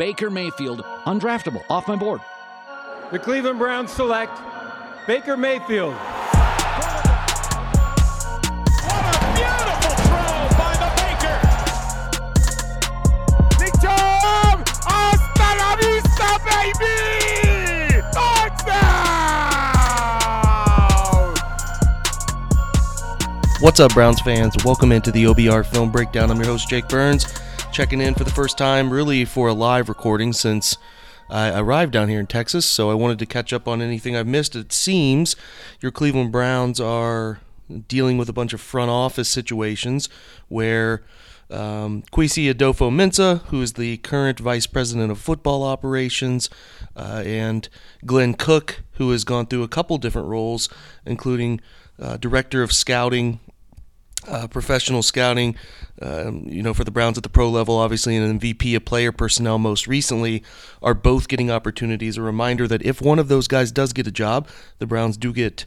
Baker Mayfield, undraftable, off my board. The Cleveland Browns select Baker Mayfield. What a beautiful throw by the Baker. Big Jam! I sparabisa, baby! What's up, Browns fans? Welcome into the OBR Film Breakdown. I'm your host, Jake Burns, checking in for the first time, really, for a live recording since I arrived down here in Texas. So I wanted to catch up on anything I've missed. It seems your Cleveland Browns are dealing with a bunch of front office situations where um, Kwesi Adofo-Mensah, who is the current vice president of football operations, uh, and Glenn Cook, who has gone through a couple different roles, including uh, director of scouting uh, professional scouting, um, you know, for the Browns at the pro level, obviously, and then VP of player personnel most recently, are both getting opportunities. A reminder that if one of those guys does get a job, the Browns do get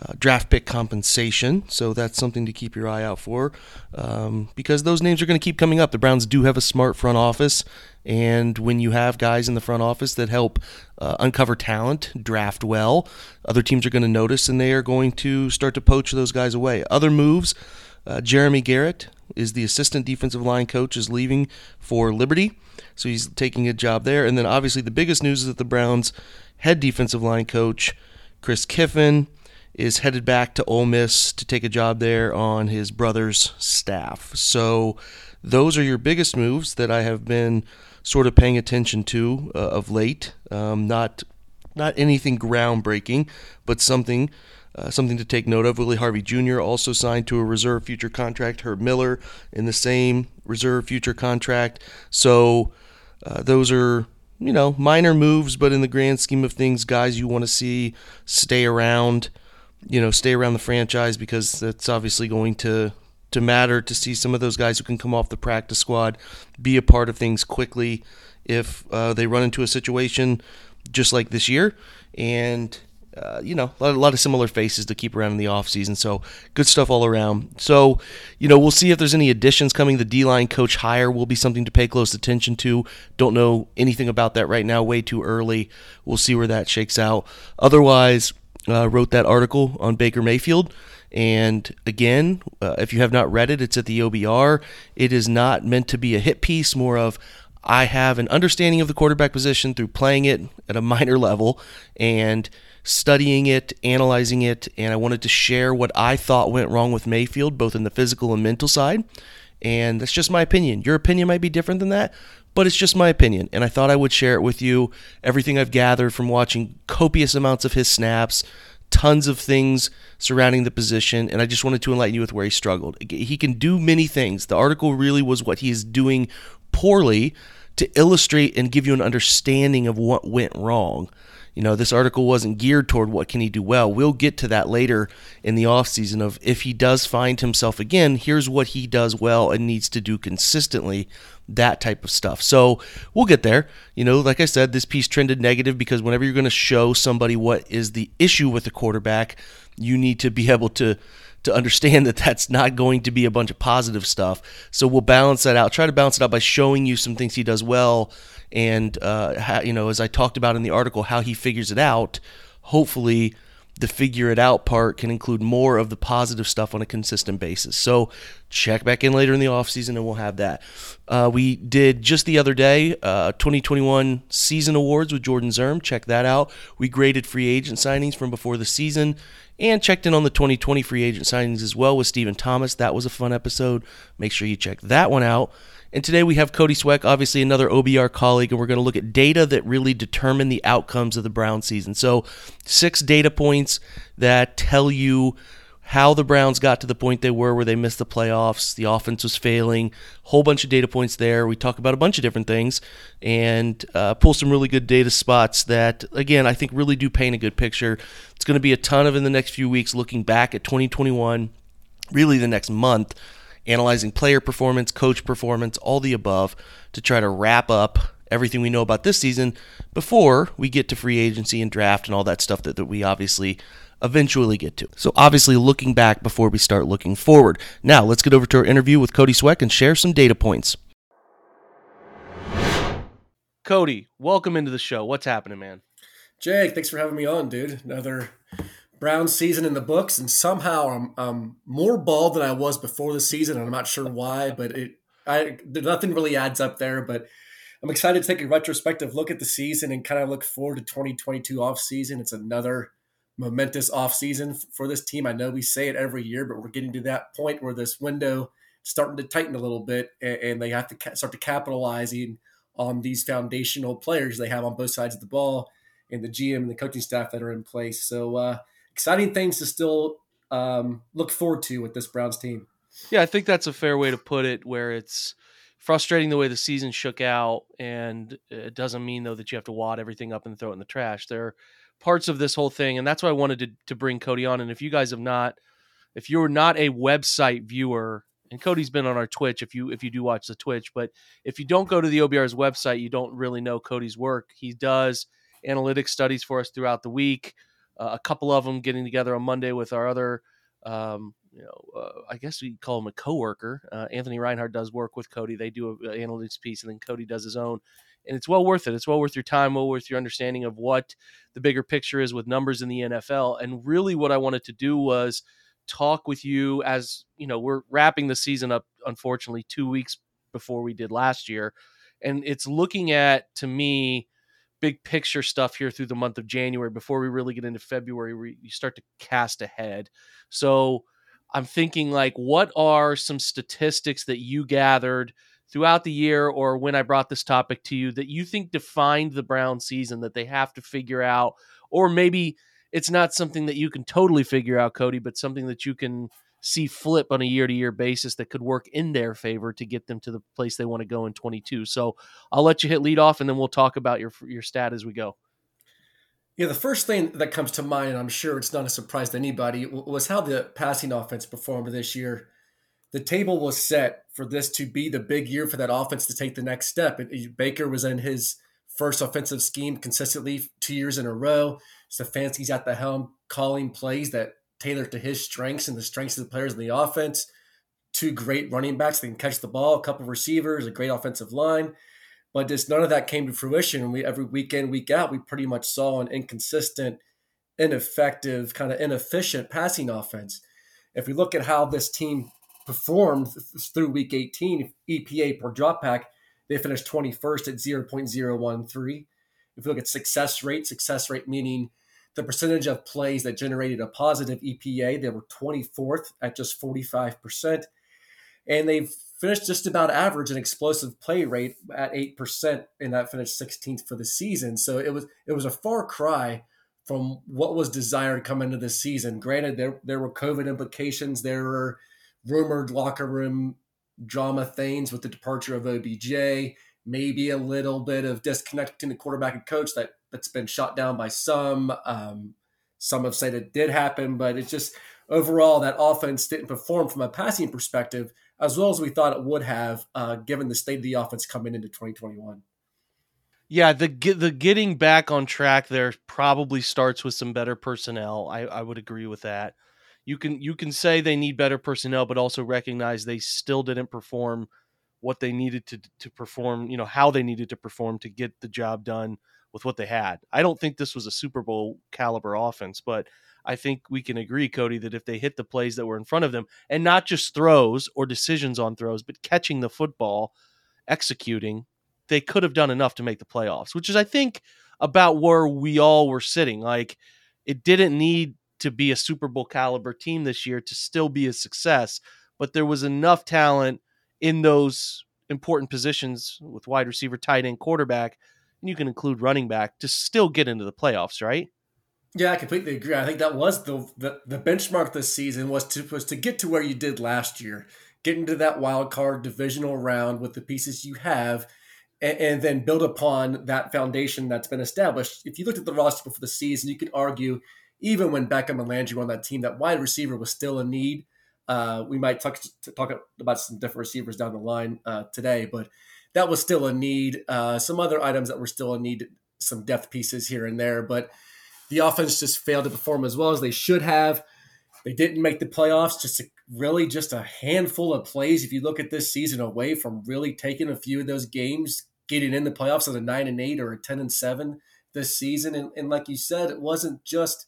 uh, draft pick compensation. So that's something to keep your eye out for um, because those names are going to keep coming up. The Browns do have a smart front office. And when you have guys in the front office that help uh, uncover talent, draft well, other teams are going to notice and they are going to start to poach those guys away. Other moves uh, Jeremy Garrett is the assistant defensive line coach, is leaving for Liberty. So he's taking a job there. And then obviously the biggest news is that the Browns' head defensive line coach, Chris Kiffin, is headed back to Ole Miss to take a job there on his brother's staff. So those are your biggest moves that I have been sort of paying attention to uh, of late. Um, not not anything groundbreaking, but something uh, something to take note of. Willie Harvey Jr. also signed to a reserve future contract. Herb Miller in the same reserve future contract. So uh, those are you know minor moves, but in the grand scheme of things, guys you want to see stay around. You know, stay around the franchise because that's obviously going to to matter to see some of those guys who can come off the practice squad be a part of things quickly if uh, they run into a situation just like this year and uh, you know, a lot, a lot, of similar faces to keep around in the offseason. So good stuff all around. So, you know, we'll see if there's any additions coming. The D line coach hire will be something to pay close attention to. Don't know anything about that right now, way too early. We'll see where that shakes out. Otherwise, uh, wrote that article on Baker Mayfield. And again, uh, if you have not read it, it's at the OBR. It is not meant to be a hit piece, more of I have an understanding of the quarterback position through playing it at a minor level and studying it, analyzing it, and I wanted to share what I thought went wrong with Mayfield, both in the physical and mental side. And that's just my opinion. Your opinion might be different than that, but it's just my opinion. And I thought I would share it with you. Everything I've gathered from watching copious amounts of his snaps, tons of things surrounding the position, and I just wanted to enlighten you with where he struggled. He can do many things. The article really was what he is doing poorly to illustrate and give you an understanding of what went wrong. You know, this article wasn't geared toward what can he do well. We'll get to that later in the offseason of if he does find himself again, here's what he does well and needs to do consistently, that type of stuff. So we'll get there. You know, like I said, this piece trended negative because whenever you're going to show somebody what is the issue with the quarterback, you need to be able to to understand that that's not going to be a bunch of positive stuff. So we'll balance that out. Try to balance it out by showing you some things he does well and uh, how, you know, as I talked about in the article, how he figures it out. Hopefully, the figure it out part can include more of the positive stuff on a consistent basis. So check back in later in the offseason and we'll have that. Uh, we did just the other day uh, 2021 season awards with Jordan Zirm. Check that out. We graded free agent signings from before the season and checked in on the 2020 free agent signings as well with Stephen Thomas. That was a fun episode. Make sure you check that one out. And today we have Cody Sweck, obviously another OBR colleague, and we're going to look at data that really determine the outcomes of the Brown season. So, six data points that tell you how the Browns got to the point they were where they missed the playoffs, the offense was failing, whole bunch of data points there. We talk about a bunch of different things and uh, pull some really good data spots that, again, I think really do paint a good picture. It's going to be a ton of in the next few weeks looking back at 2021, really the next month analyzing player performance, coach performance, all the above to try to wrap up everything we know about this season before we get to free agency and draft and all that stuff that, that we obviously eventually get to. So, obviously, looking back before we start looking forward. Now, let's get over to our interview with Cody Sweck and share some data points. Cody, welcome into the show. What's happening, man? Jake, thanks for having me on, dude. Another Brown season in the books, and somehow I'm, I'm more bald than I was before the season. And I'm not sure why, but it I nothing really adds up there. But I'm excited to take a retrospective look at the season and kind of look forward to 2022 off season. It's another momentous off season for this team. I know we say it every year, but we're getting to that point where this window starting to tighten a little bit, and they have to start to capitalizing on these foundational players they have on both sides of the ball and the GM and the coaching staff that are in place. So uh, exciting things to still um, look forward to with this Browns team. Yeah, I think that's a fair way to put it. Where it's frustrating the way the season shook out, and it doesn't mean though that you have to wad everything up and throw it in the trash. There parts of this whole thing, and that's why I wanted to to bring Cody on. And if you guys have not, if you're not a website viewer and Cody's been on our Twitch if you if you do watch the Twitch, but if you don't go to the OBR's website, you don't really know Cody's work. He does analytics studies for us throughout the week. Uh, a couple of them getting together on Monday with our other, um, you know, uh, I guess we call him a coworker. Uh, Anthony Reinhardt does work with Cody. They do an analytics piece, and then Cody does his own. And it's well worth it. It's well worth your time, well worth your understanding of what the bigger picture is with numbers in the NFL. And really, what I wanted to do was talk with you as you know we're wrapping the season up unfortunately two weeks before we did last year and it's looking at to me big picture stuff here through the month of january before we really get into february where you start to cast ahead so i'm thinking like what are some statistics that you gathered throughout the year or when i brought this topic to you that you think defined the brown season that they have to figure out or maybe it's not something that you can totally figure out, Cody, but something that you can see flip on a year to year basis that could work in their favor to get them to the place they want to go in 22. So I'll let you hit lead off and then we'll talk about your your stat as we go. Yeah, the first thing that comes to mind, and I'm sure it's not a surprise to anybody, was how the passing offense performed this year. The table was set for this to be the big year for that offense to take the next step. Baker was in his first offensive scheme consistently two years in a row. Stefanski's at the helm calling plays that tailor to his strengths and the strengths of the players in the offense. Two great running backs that can catch the ball, a couple of receivers, a great offensive line. But just none of that came to fruition. We every weekend, week out, we pretty much saw an inconsistent, ineffective, kind of inefficient passing offense. If we look at how this team performed through week 18, EPA per dropback. they finished 21st at 0.013. If you look at success rate, success rate meaning the percentage of plays that generated a positive EPA, they were 24th at just 45%. And they finished just about average an explosive play rate at 8%, and that finished 16th for the season. So it was it was a far cry from what was desired coming into the season. Granted, there there were COVID implications, there were rumored locker room drama things with the departure of OBJ maybe a little bit of disconnect between the quarterback and coach that that's been shot down by some. Um, some have said it did happen, but it's just overall that offense didn't perform from a passing perspective as well as we thought it would have, uh, given the state of the offense coming into 2021. Yeah, the the getting back on track there probably starts with some better personnel. I, I would agree with that. You can you can say they need better personnel, but also recognize they still didn't perform what they needed to to perform, you know, how they needed to perform to get the job done with what they had. I don't think this was a Super Bowl caliber offense, but I think we can agree, Cody, that if they hit the plays that were in front of them and not just throws or decisions on throws, but catching the football, executing, they could have done enough to make the playoffs, which is, I think, about where we all were sitting. Like, it didn't need to be a Super Bowl caliber team this year to still be a success, but there was enough talent in those important positions with wide receiver, tight end, quarterback, and you can include running back to still get into the playoffs, right? Yeah, I completely agree. I think that was the, the the, benchmark this season was to was to get to where you did last year, get into that wild card divisional round with the pieces you have, and, and then build upon that foundation that's been established. If you looked at the roster before the season, you could argue even when Beckham and Landry were on that team, that wide receiver was still a need. Uh, we might talk talk about some different receivers down the line uh, today, but that was still a need. Uh, some other items that were still a need, some depth pieces here and there, but the offense just failed to perform as well as they should have. They didn't make the playoffs. Just a, really just a handful of plays. If you look at this season away from really taking a few of those games, getting in the playoffs at a nine and eight or a ten and seven this season. And, and like you said, it wasn't just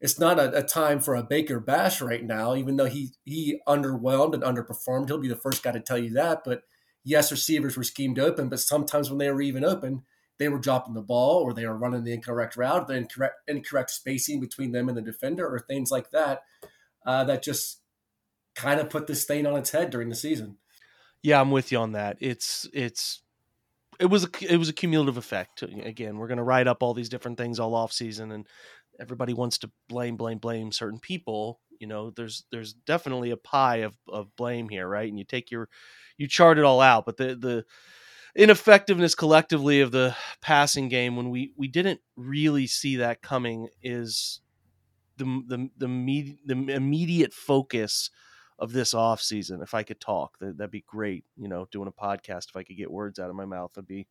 it's not a, a, time for a Baker Bash right now, even though he he underwhelmed and underperformed. He'll be the first guy to tell you that. But yes, receivers were schemed open, but sometimes when they were even open, they were dropping the ball or they were running the incorrect route, the incorrect incorrect spacing between them and the defender, or things like that. Uh, that just kind of put this thing on its head during the season. Yeah, I'm with you on that. It's it's it was a it was a cumulative effect. Uh, again, we're going to write up all these different things all off season, and everybody wants to blame blame blame certain people. You know, there's there's definitely a pie of of blame here, right? And you take your you chart it all out, but the the ineffectiveness collectively of the passing game when we we didn't really see that coming is the the the, the immediate focus of this off season. If I could talk, that, that'd be great. You know, doing a podcast. If I could get words out of my mouth, that'd be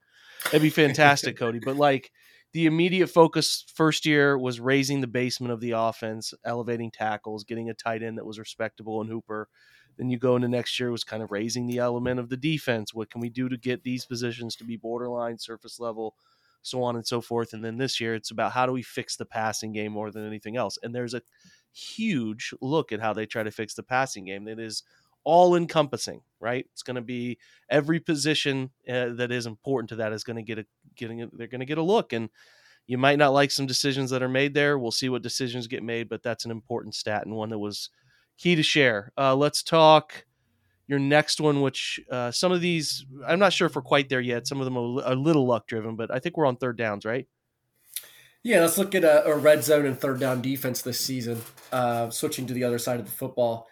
that'd be fantastic, Cody. But like the immediate focus first year was raising the basement of the offense, elevating tackles, getting a tight end that was respectable and Hooper. Then you go into next year was kind of raising the element of the defense. What can we do to get these positions to be borderline surface level? so on and so forth. And then this year, it's about how do we fix the passing game more than anything else. And there's a huge look at how they try to fix the passing game that is all encompassing, right? It's going to be every position uh, that is important to that is going to get a getting a, they're going to get a look and you might not like some decisions that are made there. We'll see what decisions get made, but that's an important stat and one that was key to share. Uh, let's talk your next one, which uh, some of these I'm not sure if we're quite there yet. Some of them are a little luck driven, but I think we're on third downs, right? Yeah, let's look at a, a red zone and third down defense this season. Uh, switching to the other side of the football,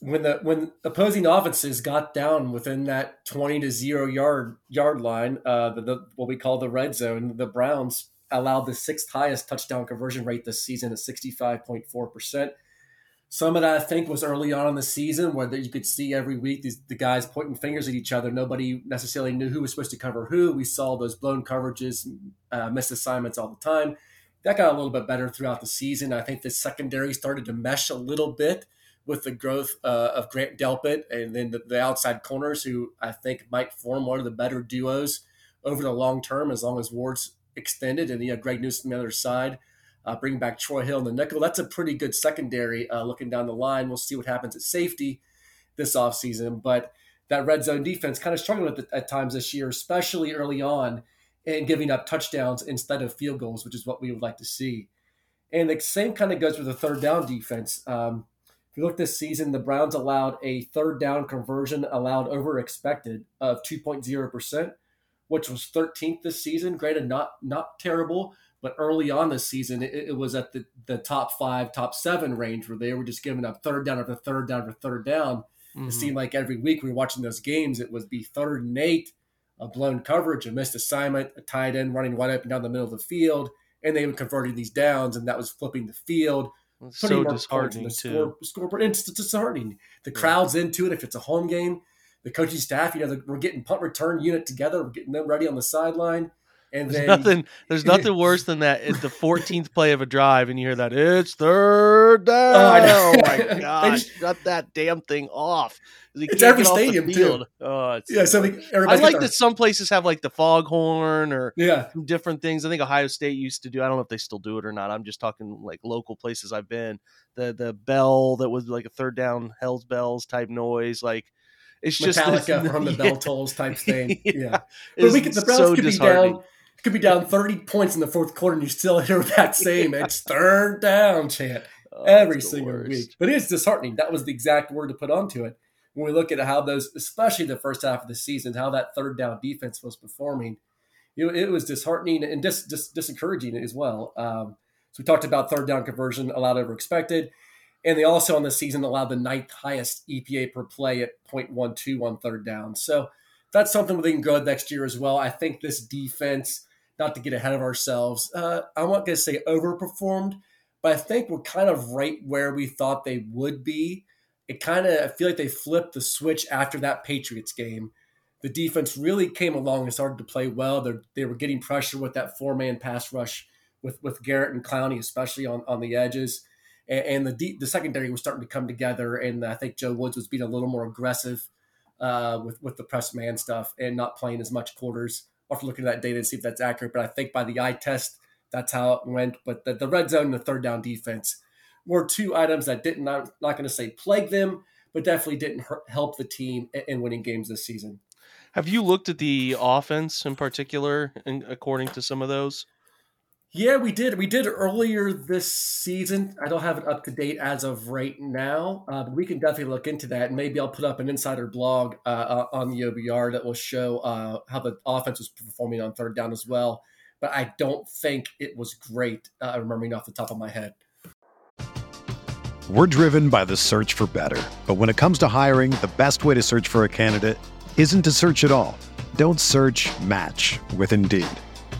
when the when opposing offenses got down within that twenty to zero yard yard line, uh, the, the what we call the red zone, the Browns allowed the sixth highest touchdown conversion rate this season at sixty five point four percent. Some of that I think was early on in the season where you could see every week these the guys pointing fingers at each other. Nobody necessarily knew who was supposed to cover who. We saw those blown coverages, uh, missed assignments all the time. That got a little bit better throughout the season. I think the secondary started to mesh a little bit with the growth uh, of Grant Delpit and then the, the outside corners, who I think might form one of the better duos over the long term as long as Ward's extended and you have Greg Newsome on the other side uh, bring back Troy Hill in the nickel. That's a pretty good secondary uh, looking down the line. We'll see what happens at safety this offseason. But that red zone defense kind of struggling it at times this year, especially early on, and giving up touchdowns instead of field goals, which is what we would like to see. And the same kind of goes with the third down defense. Um, if you look this season, the Browns allowed a third down conversion allowed over expected of 2.0%, which was 13th this season. Granted, not not terrible, but early on this season, it, it, was at the, the top five, top seven range where they were just giving up third down after third down after third down. Mm-hmm. It seemed like every week we were watching those games, it would be third and eight, a blown coverage, a missed assignment, a tight end running wide up and down the middle of the field, and they were converting these downs, and that was flipping the field. It's so disheartening too. Score, score, it's disheartening. The crowd's into it if it's a home game. The coaching staff, you know, we're getting punt return unit together. We're getting them ready on the sideline and there's then, nothing there's nothing worse than that it's the 14th play of a drive and you hear that it's third down. Oh, oh my gosh, shut that damn thing off. It's every stadium too. Oh, it's yeah. So I like that some places have like the foghorn or yeah different things. I think Ohio State used to do. I don't know if they still do it or not. I'm just talking like local places I've been. The the bell that was like a third down Hell's bells type noise. Like it's Metallica just from the bell tolls type thing. yeah, yeah. but we could, the Browns so could be down could be down 30 points in the fourth quarter and you still hear that same it's third down chant oh, every single worst. week. But it's disheartening. That was the exact word to put onto it. When we look at how those, especially the first half of the season, how that third down defense was performing, it, it was disheartening and dis, dis, disencouraging as well. Um, so we talked about third down conversion a allowed over expected. And they also on the season allowed the ninth highest EPA per play at 0.12 on third down. So that's something we can grow next year as well. I think this defense – not to get ahead of ourselves. Uh, I'm not going to say overperformed, but I think we're kind of right where we thought they would be. It kind of, I feel like they flipped the switch after that Patriots game. The defense really came along and started to play well. They're, they were getting pressure with that four man pass rush with, with Garrett and Clowney, especially on, on the edges. And, and the, the secondary was starting to come together. And I think Joe Woods was being a little more aggressive uh, with with the press man stuff and not playing as much quarters. I'll at that data and see if that's accurate. But I think by the eye test, that's how it went. But the, the red zone and the third down defense were two items that didn't, I'm not going to say plague them, but definitely didn't help the team in winning games this season. Have you looked at the offense in particular, in, according to some of those? Yeah, we did. We did earlier this season. I don't have it up to date as of right now, uh, but we can definitely look into that. And maybe I'll put up an insider blog uh, uh on the OBR that will show uh, how the offense was performing on third down as well. But I don't think it was great, uh, remembering off the top of my head. We're driven by the search for better. But when it comes to hiring, the best way to search for a candidate isn't to search at all. Don't search match with Indeed.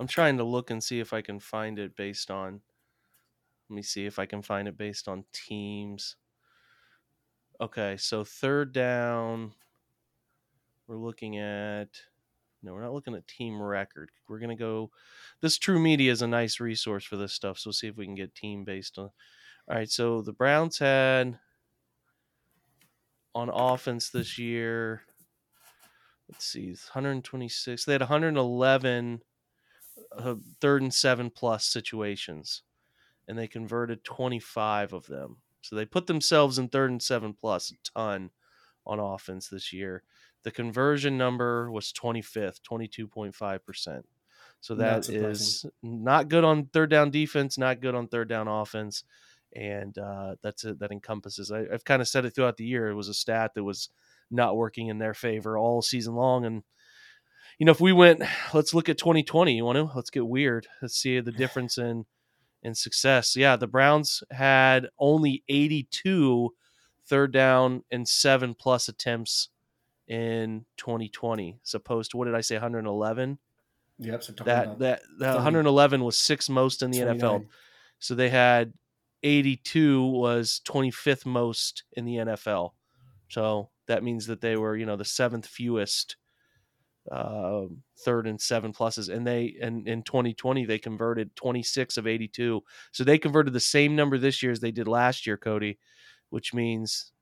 I'm trying to look and see if I can find it based on. Let me see if I can find it based on teams. Okay, so third down, we're looking at. No, we're not looking at team record. We're gonna go. This TruMedia is a nice resource for this stuff. So we'll see if we can get team based on. All right, so the Browns had on offense this year. Let's see, 126. They had 111 uh, third and seven plus situations, and they converted 25 of them. So they put themselves in third and seven plus a ton on offense this year. The conversion number was 25th, 22.5%. So that is not good on third down defense, not good on third down offense. And uh, that's it. That encompasses. I, I've kind of said it throughout the year. It was a stat that was not working in their favor all season long. And you know, if we went, let's look at 2020. You want to? Let's get weird. Let's see the difference in in success. Yeah, the Browns had only 82 third down and seven plus attempts in 2020, as opposed to what did I say, 111? Yep. So that that that 111 was sixth most in the 29. NFL. So they had 82 was 25th most in the NFL. So that means that they were, you know, the seventh fewest uh, third and seven pluses, and they and in 2020 they converted 26 of 82. So they converted the same number this year as they did last year, Cody, which means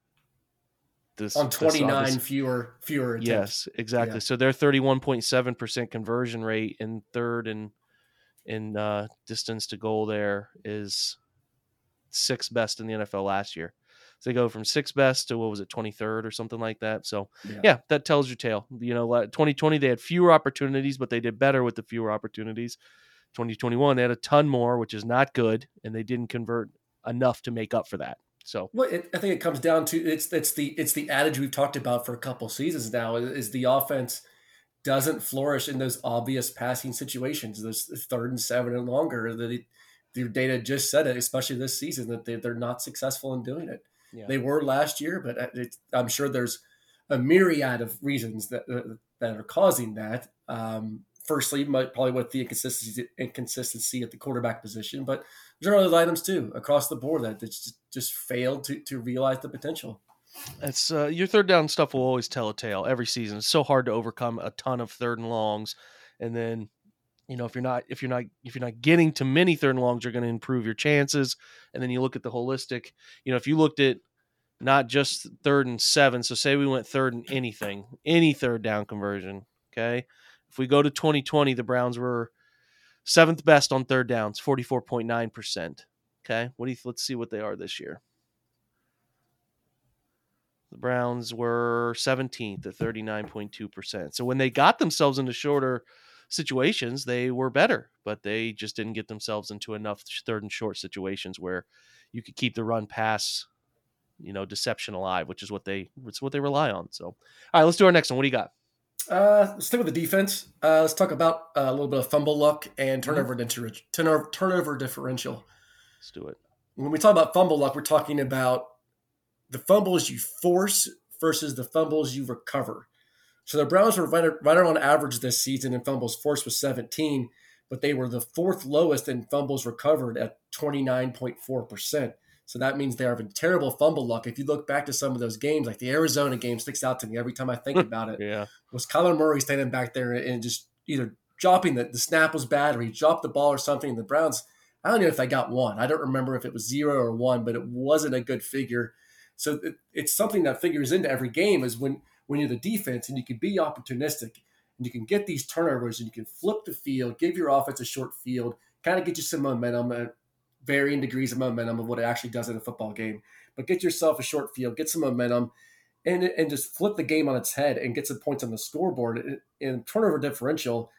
this on 29 this, fewer fewer. Attempts. Yes, exactly. Yeah. So their 31.7 percent conversion rate in third and in uh, distance to goal there is sixth best in the NFL last year. So they go from sixth best to what was it, 23rd or something like that. So yeah. yeah, that tells your tale. You know, 2020 they had fewer opportunities, but they did better with the fewer opportunities. 2021 they had a ton more, which is not good, and they didn't convert enough to make up for that. So well, it, I think it comes down to it's it's the it's the adage we've talked about for a couple seasons now is the offense doesn't flourish in those obvious passing situations, those third and seven and longer. The, the data just said it, especially this season, that they, they're not successful in doing it. Yeah. They were last year, but uh, I'm sure there's a myriad of reasons that uh, that are causing that. Um, firstly, probably with the inconsistency inconsistency at the quarterback position, but there are other items too across the board that just just failed to to realize the potential. It's uh, your third down stuff will always tell a tale every season. It's so hard to overcome a ton of third and longs, and then you know if you're not if you're not if you're not getting to many third and longs you're going to improve your chances. And then you look at the holistic you know if you looked at not just third and seven so say we went third and anything any third down conversion okay? If we go to 2020 the browns were seventh best on third downs 44.9% okay? What do you let's see what they are this year. The Browns were 17th at 39.2%. So when they got themselves into shorter situations, they were better, but they just didn't get themselves into enough third and short situations where you could keep the run pass, you know, deception alive, which is what they it's what they rely on. So, all right, let's do our next one. What do you got? Uh, let's stick with the defense. Uh, let's talk about uh, a little bit of fumble luck and Mm-hmm. turnover, differ- turnover turnover differential. Let's do it. When we talk about fumble luck, we're talking about the fumbles you force versus the fumbles you recover. So the Browns were right, right around average this season in fumbles forced was 17, but they were the fourth lowest in fumbles recovered at 29.4%. So that means they are having terrible fumble luck. If you look back to some of those games, like the Arizona game sticks out to me every time I think hmm, about it Yeah. was Kyler Murray standing back there and just either dropping the, the snap was bad or he dropped the ball or something. And the Browns, I don't know if they got one. I don't remember if it was zero or one, but it wasn't a good figure. So it, it's something that figures into every game is when when you're the defense and you can be opportunistic and you can get these turnovers and you can flip the field, give your offense a short field, kind of get you some momentum, uh, varying degrees of momentum of what it actually does in a football game. But get yourself a short field, get some momentum, and and just flip the game on its head and get some points on the scoreboard. And- And turnover differential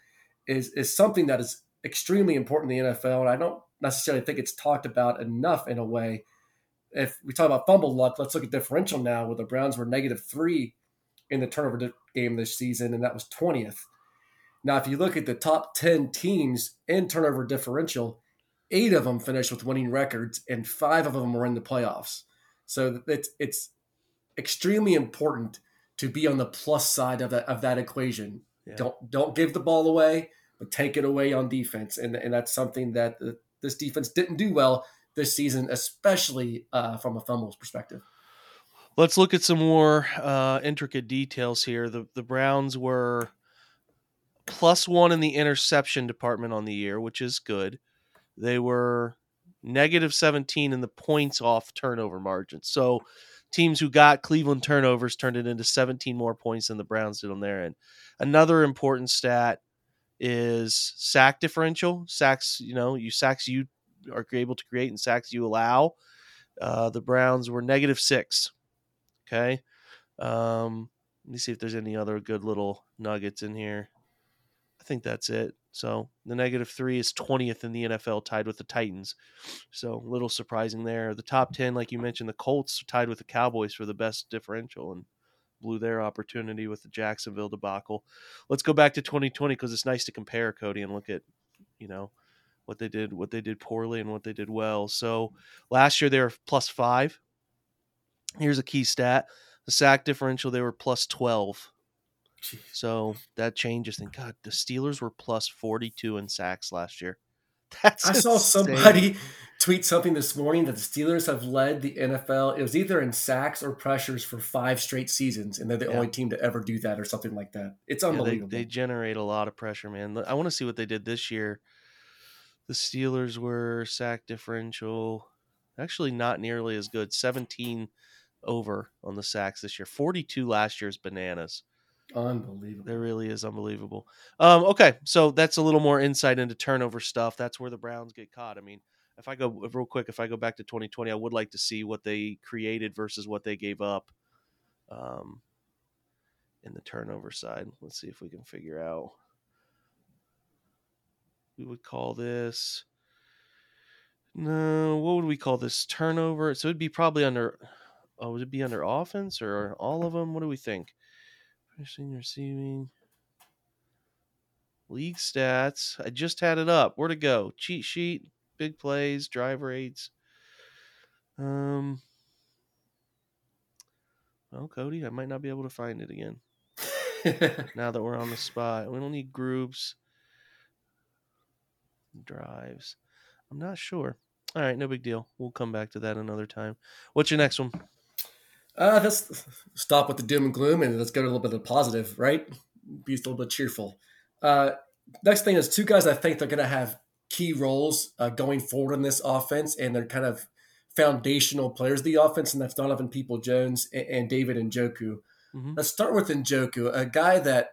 is is something that is extremely important in the NFL, and I don't necessarily think it's talked about enough in a way. If we talk about fumble luck, let's look at differential now, where the Browns were negative three in the turnover game this season, and that was twentieth. Now, if you look at the top ten teams in turnover differential, eight of them finished with winning records, and five of them were in the playoffs. So it's it's extremely important to be on the plus side of that of that equation. Yeah. Don't don't give the ball away, but take it away on defense, and and that's something that this defense didn't do well this season, especially uh, from a fumbles perspective. Let's look at some more uh, intricate details here. The the Browns were plus one in the interception department on the year, which is good. They were negative 17 in the points off turnover margin. So teams who got Cleveland turnovers turned it into 17 more points than the Browns did on their end. Another important stat is sack differential. Sacks, you know, you sacks you are able to create and sacks you allow. Uh, the Browns were negative six. Okay. Um, let me see if there's any other good little nuggets in here. I think that's it. So the negative three is 20th in the NFL, tied with the Titans. So a little surprising there. The top 10, like you mentioned, the Colts tied with the Cowboys for the best differential and blew their opportunity with the Jacksonville debacle. Let's go back to 2020 because it's nice to compare, Cody, and look at, you know, what they did, what they did poorly and what they did well. So last year they were plus five. Here's a key stat: the sack differential they were plus 12. So that changes things. God, the Steelers were plus 42 in sacks last year. That's I saw insane. somebody tweet something this morning that the Steelers have led the NFL. It was either in sacks or pressures for five straight seasons, and they're the Yeah. only team to ever do that or something like that. It's Yeah, they, unbelievable. they generate a lot of pressure, man. I want to see what they did this year. The Steelers were sack differential, actually not nearly as good. 17 over on the sacks this year. 42 last year's bananas. unbelievable. There really is unbelievable. Um, okay, so that's a little more insight into turnover stuff. That's where the Browns get caught. I mean, if I go real quick, if I go back to 2020, I would like to see what they created versus what they gave up um, in the turnover side. Let's see if we can figure out. We would call this. No, what would we call this? Turnover. So it'd be probably under. Oh, would it be under offense or all of them? What do we think? Rushing, receiving. League stats. I just had it up. Where to go? Cheat sheet, big plays, drive rates. Um. Well, Cody, I might not be able to find it again now that we're on the spot. We don't need groups. Drives. I'm not sure. All right, no big deal. We'll come back to that another time. What's your next one? Uh, let's stop with the doom and gloom and let's go to a little bit of positive, right? Be a little bit cheerful. Uh, next thing is two guys I think they're going to have key roles uh, going forward in this offense, and they're kind of foundational players of the offense, and that's Donovan Peoples Jones and, and David Njoku. Mhm. Let's start with Njoku, a guy that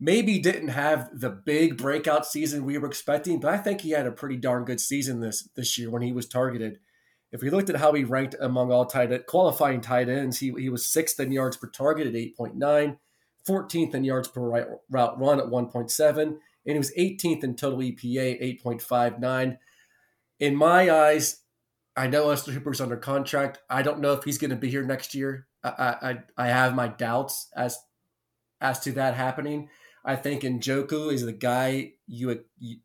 maybe didn't have the big breakout season we were expecting, but I think he had a pretty darn good season this this year when he was targeted. If we looked at how he ranked among all tight qualifying tight ends, he, he was sixth in yards per target at 8.9, 14th in yards per right, route run at 1.7, and he was 18th in total EPA, 8.59. In my eyes, I know Austin Hooper's under contract. I don't know if he's going to be here next year. I, I I have my doubts as as to that happening. I think Njoku is the guy you you,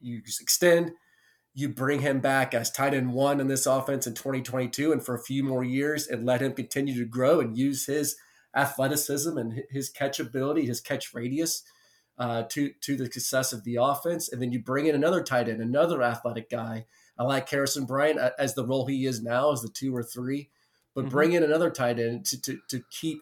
you extend you bring him back as tight end one in this offense in 2022 and for a few more years and let him continue to grow and use his athleticism and his catch ability, his catch radius uh, to to the success of the offense. And then you bring in another tight end, another athletic guy. I like Harrison Bryant as the role he is now, as the two or three, but mm-hmm. bring in another tight end to, to, to keep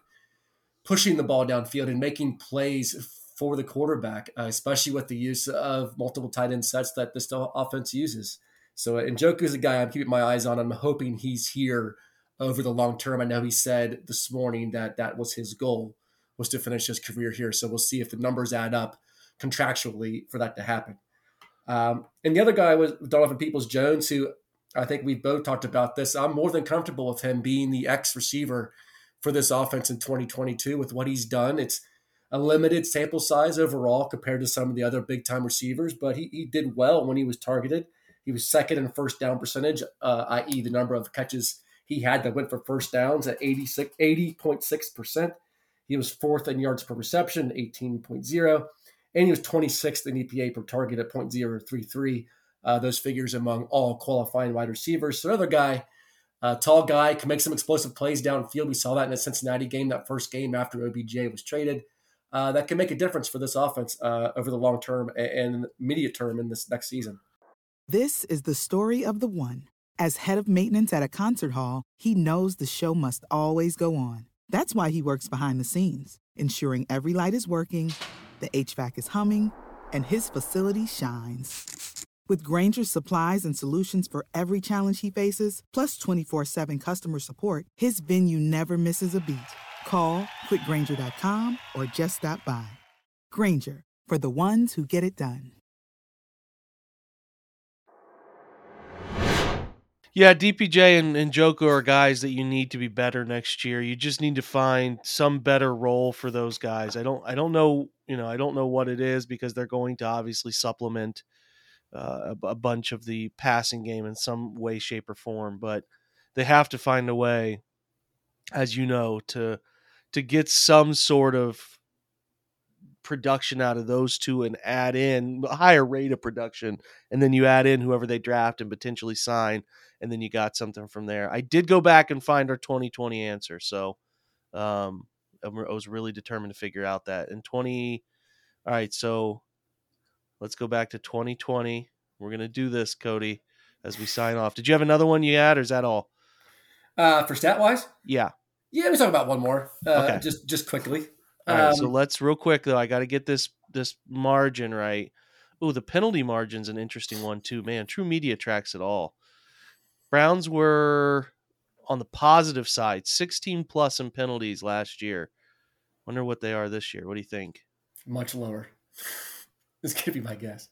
pushing the ball downfield and making plays for the quarterback, uh, especially with the use of multiple tight end sets that this offense uses. So, uh, Njoku is a guy I'm keeping my eyes on. I'm hoping he's here over the long term. I know he said this morning that that was his goal was to finish his career here. So we'll see if the numbers add up contractually for that to happen. Um, and the other guy was Donovan Peoples Jones, who I think we both talked about this. I'm more than comfortable with him being the X receiver for this offense in 2022 with what he's done. It's a limited sample size overall compared to some of the other big time receivers, but he, he did well when he was targeted. He was second in first down percentage, uh, i.e., the number of catches he had that went for first downs at 86, 80.6%. He was fourth in yards per reception, 18.0, and he was 26th in EPA per target at 0.033. Uh, those figures among all qualifying wide receivers. So another guy, uh, tall guy, can make some explosive plays downfield. We saw that in the Cincinnati game, that first game after OBJ was traded uh, that can make a difference for this offense uh, over the long term and immediate term in this next season. This is the story of the one. As head of maintenance at a concert hall, he knows the show must always go on. That's why he works behind the scenes, ensuring every light is working, the HVAC is humming, and his facility shines. With Grainger's supplies and solutions for every challenge he faces, plus 24 7 customer support, his venue never misses a beat. Call click grainger.com or just stop by. Grainger for the ones who get it done. Yeah, DPJ and, and Njoku are guys that you need to be better next year. You just need to find some better role for those guys. I don't I don't know, you know, I don't know what it is because they're going to obviously supplement uh, a, a bunch of the passing game in some way, shape, or form, but they have to find a way, as you know, to to get some sort of production out of those two and add in a higher rate of production. And then you add in whoever they draft and potentially sign and then you got something from there. I did go back and find our 2020 answer. So um, i was really determined to figure out that. In 20 all right so let's go back to 2020 we're going to do this cody as we sign off. Did you have another one you had or is that all? Uh, for stat wise yeah yeah, let me talk about one more. Uh, okay. Just just quickly. All right, um, so let's real quick though. I got to get this this margin right. Oh, the penalty margin's an interesting one too, man. TruMedia tracks it all. Browns were on the positive side, 16 plus in penalties last year. Wonder what they are this year. What do you think? Much lower. this could be my guess.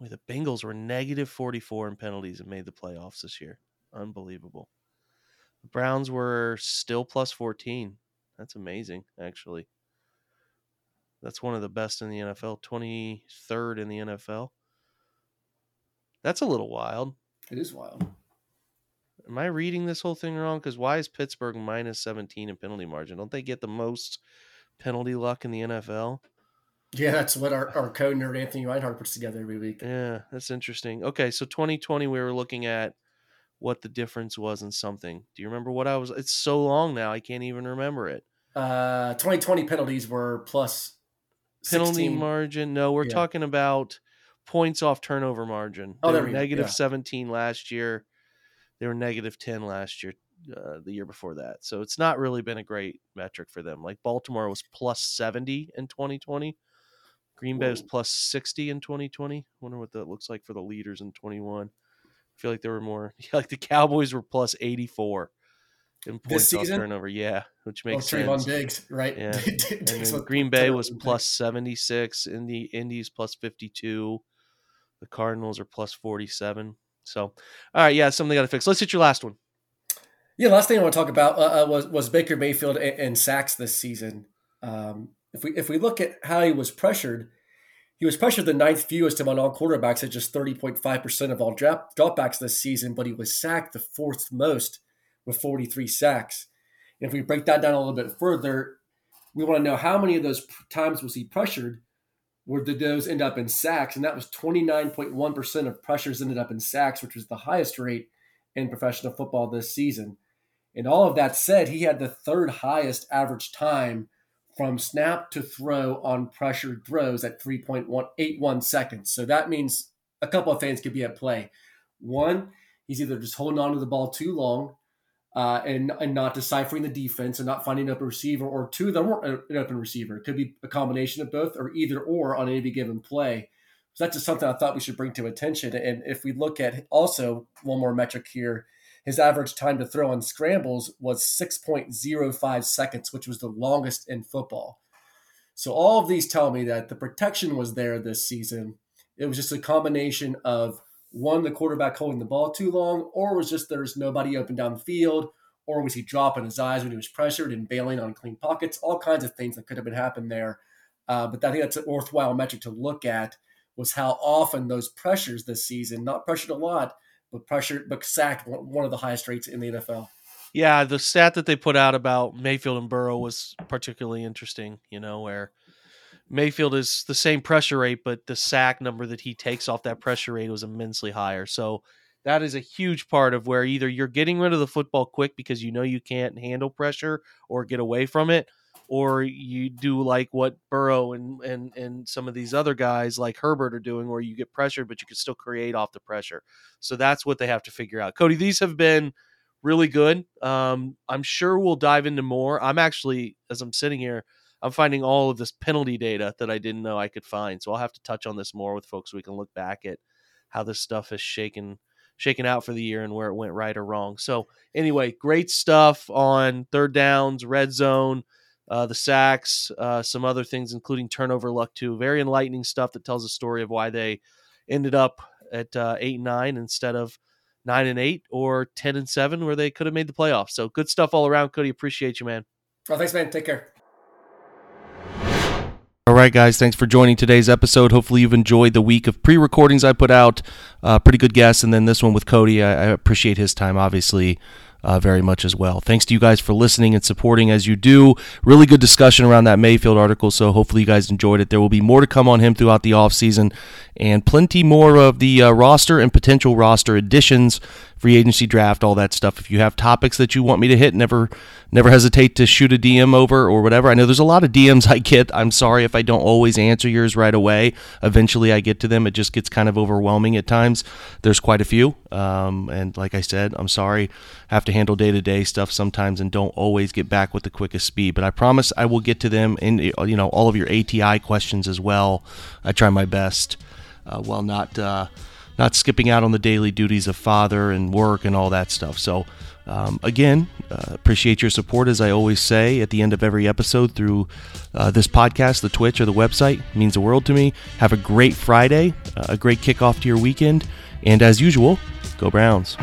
Wait, the Bengals were negative 44 in penalties and made the playoffs this year. Unbelievable. The Browns were still plus 14. That's amazing, actually. That's one of the best in the NFL, 23rd in the NFL. That's a little wild. It is wild. Am I reading this whole thing wrong? Because why is Pittsburgh minus 17 in penalty margin? Don't they get the most penalty luck in the NFL? Yeah, that's what our, our code nerd Anthony Reinhardt puts together every week. Yeah, that's interesting. Okay, so 2020, we were looking at what the difference was in something. Do you remember what I was? It's so long now, I can't even remember it. Uh, 2020 penalties were plus penalty margin. No, we're yeah. talking about points off turnover margin. Oh, they were negative yeah. 17 last year. They were negative 10 last year, uh, the year before that. So it's not really been a great metric for them. Like Baltimore was plus 70 in 2020. Green Bay was plus 60 in 2020. Wonder what that looks like for the leaders in 21 feel like there were more. Like the Cowboys were plus eighty four in points off turnover. Yeah, which makes well, sense. Diggs, right? Yeah. Green Bay was plus seventy six. In the Indies plus fifty two. The Cardinals are plus forty seven. So, all right, yeah, something got to fix. Let's hit your last one. Yeah, last thing I want to talk about uh, uh, was was Baker Mayfield and, and sacks this season. Um, if we if we look at how he was pressured, he was pressured the ninth fewest among all quarterbacks at just thirty point five percent of all drop, dropbacks this season, but he was sacked the fourth most with forty three sacks. And if we break that down a little bit further, we want to know how many of those times was he pressured where did those end up in sacks? And that was 29.1% of pressures ended up in sacks, which was the highest rate in professional football this season. And all of that said, he had the third highest average time from snap to throw on pressured throws at 3.81 seconds. So that means a couple of things could be at play. One, he's either just holding on to the ball too long uh, and, and not deciphering the defense and not finding an open receiver, or two, they weren't an open receiver. It could be a combination of both, or either or on any given play. So that's just something I thought we should bring to attention. And if we look at also one more metric here, his average time to throw on scrambles was 6.05 seconds, which was the longest in football. So all of these tell me that the protection was there this season. It was just a combination of one, the quarterback holding the ball too long, or was just there's nobody open down the field, or was he dropping his eyes when he was pressured and bailing on clean pockets? All kinds of things that could have been happening there. Uh, but I think that's a worthwhile metric to look at was how often those pressures this season, not pressured a lot, but pressured, but sacked one of the highest rates in the NFL. Yeah, the stat that they put out about Mayfield and Burrow was particularly interesting, you know, where Mayfield is the same pressure rate, but the sack number that he takes off that pressure rate was immensely higher. So that is a huge part of where either you're getting rid of the football quick because you know you can't handle pressure or get away from it, or you do like what Burrow and and and some of these other guys like Herbert are doing, where you get pressured but you can still create off the pressure. So that's what they have to figure out. Cody, these have been really good. Um, I'm sure we'll dive into more. I'm actually, as I'm sitting here, I'm finding all of this penalty data that I didn't know I could find. So I'll have to touch on this more with folks. So we can look back at how this stuff has shaken shaken out for the year and where it went right or wrong. So anyway, great stuff on third downs, red zone, uh, the sacks, uh, some other things, including turnover luck too. Very enlightening stuff that tells a story of why they ended up at uh, eight and nine instead of nine and eight or ten and seven, where they could have made the playoffs. So good stuff all around, Cody. Appreciate you, man. Oh, thanks, man. Take care. All right, guys, thanks for joining today's episode. Hopefully, you've enjoyed the week of pre recordings I put out. Uh, pretty good guests. And then this one with Cody. I, I appreciate his time, obviously. Uh, very much as well. Thanks to you guys for listening and supporting as you do. Really good discussion around that Mayfield article, so hopefully you guys enjoyed it. There will be more to come on him throughout the offseason and plenty more of the uh, roster and potential roster additions free agency draft, all that stuff. If you have topics that you want me to hit, never never hesitate to shoot a DM over or whatever. I know there's a lot of DMs I get. I'm sorry if I don't always answer yours right away. Eventually I get to them. It just gets kind of overwhelming at times. There's quite a few. Um, and like I said, I'm sorry. I have to handle day to day stuff sometimes and don't always get back with the quickest speed. But I promise I will get to them and you know all of your ATI questions as well. I try my best uh, while not uh, not skipping out on the daily duties of father and work and all that stuff. So, um, again, uh, appreciate your support, as I always say at the end of every episode through uh, this podcast, the Twitch, or the website. It means the world to me. Have a great Friday, uh, a great kickoff to your weekend, and as usual, go Browns.